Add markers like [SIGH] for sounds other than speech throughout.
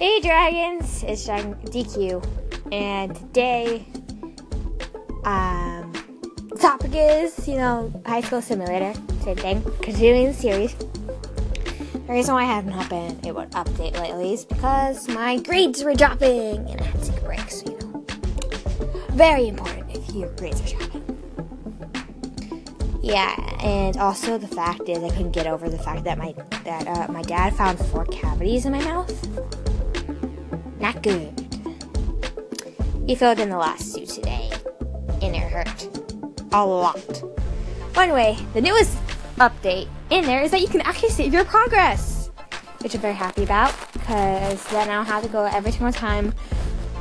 Hey Dragons, it's Dragon DQ, and today, um, the topic is, you know, High School Simulator, same thing, continuing the series. The reason why I have not been able to update lately is because my grades were dropping, and I had to take a break, so, you know, very important if your grades are dropping. Yeah, and also the fact is I couldn't get over the fact that my that uh, my dad found four cavities in my mouth. Good. He filled in the last two today, and it hurt a lot. But anyway, the newest update in there is that you can actually save your progress, which I'm very happy about because then I don't have to go every single time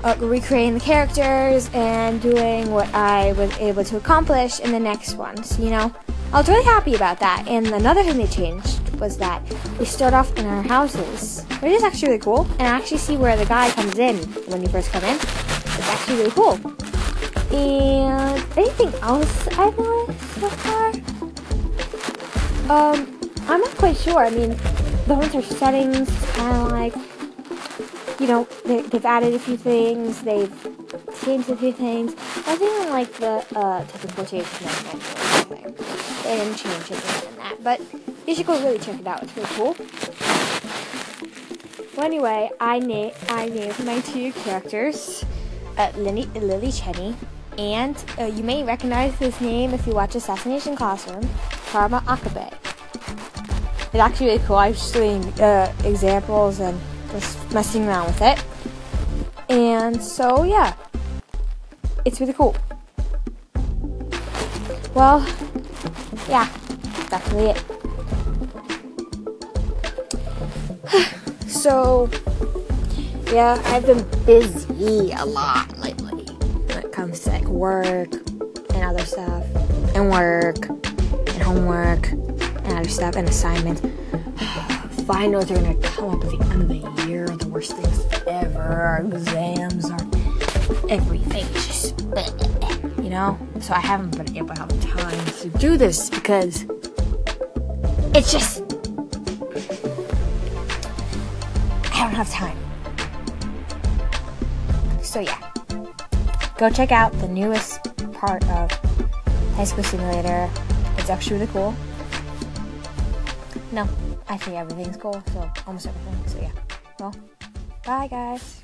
uh, recreating the characters and doing what I was able to accomplish in the next ones. You know, I was really happy about that. And another thing they changed was that we start off in our houses, which is actually really cool. And I actually see where the guy comes in when you first come in. It's actually really cool. And anything else I've noticed so far? Um, I'm not quite sure. I mean, the ones are settings kind of like, you know, they, they've added a few things, they've changed a few things. Nothing like the uh, teleportation and didn't change anything in that, but you should go really check it out. It's really cool. Well, anyway, I named I named my two characters, uh, Lily, Lily Cheney, and uh, you may recognize this name if you watch Assassination Classroom, Karma Akabane. It's actually really cool. I was just doing uh, examples and just messing around with it, and so yeah, it's really cool. Well, yeah, that's really it. So, yeah, I've been busy a lot lately when it comes to like work and other stuff, and work and homework and other stuff and assignments. [SIGHS] Finals are gonna come up at the end of the year, the worst things ever. Our exams are everything. Just, you know. So I haven't been able to have time to do this because it's just I don't have time. So yeah, go check out the newest part of High School Simulator. It's actually really cool. No, I think everything's cool, so almost everything. So yeah, well, bye guys.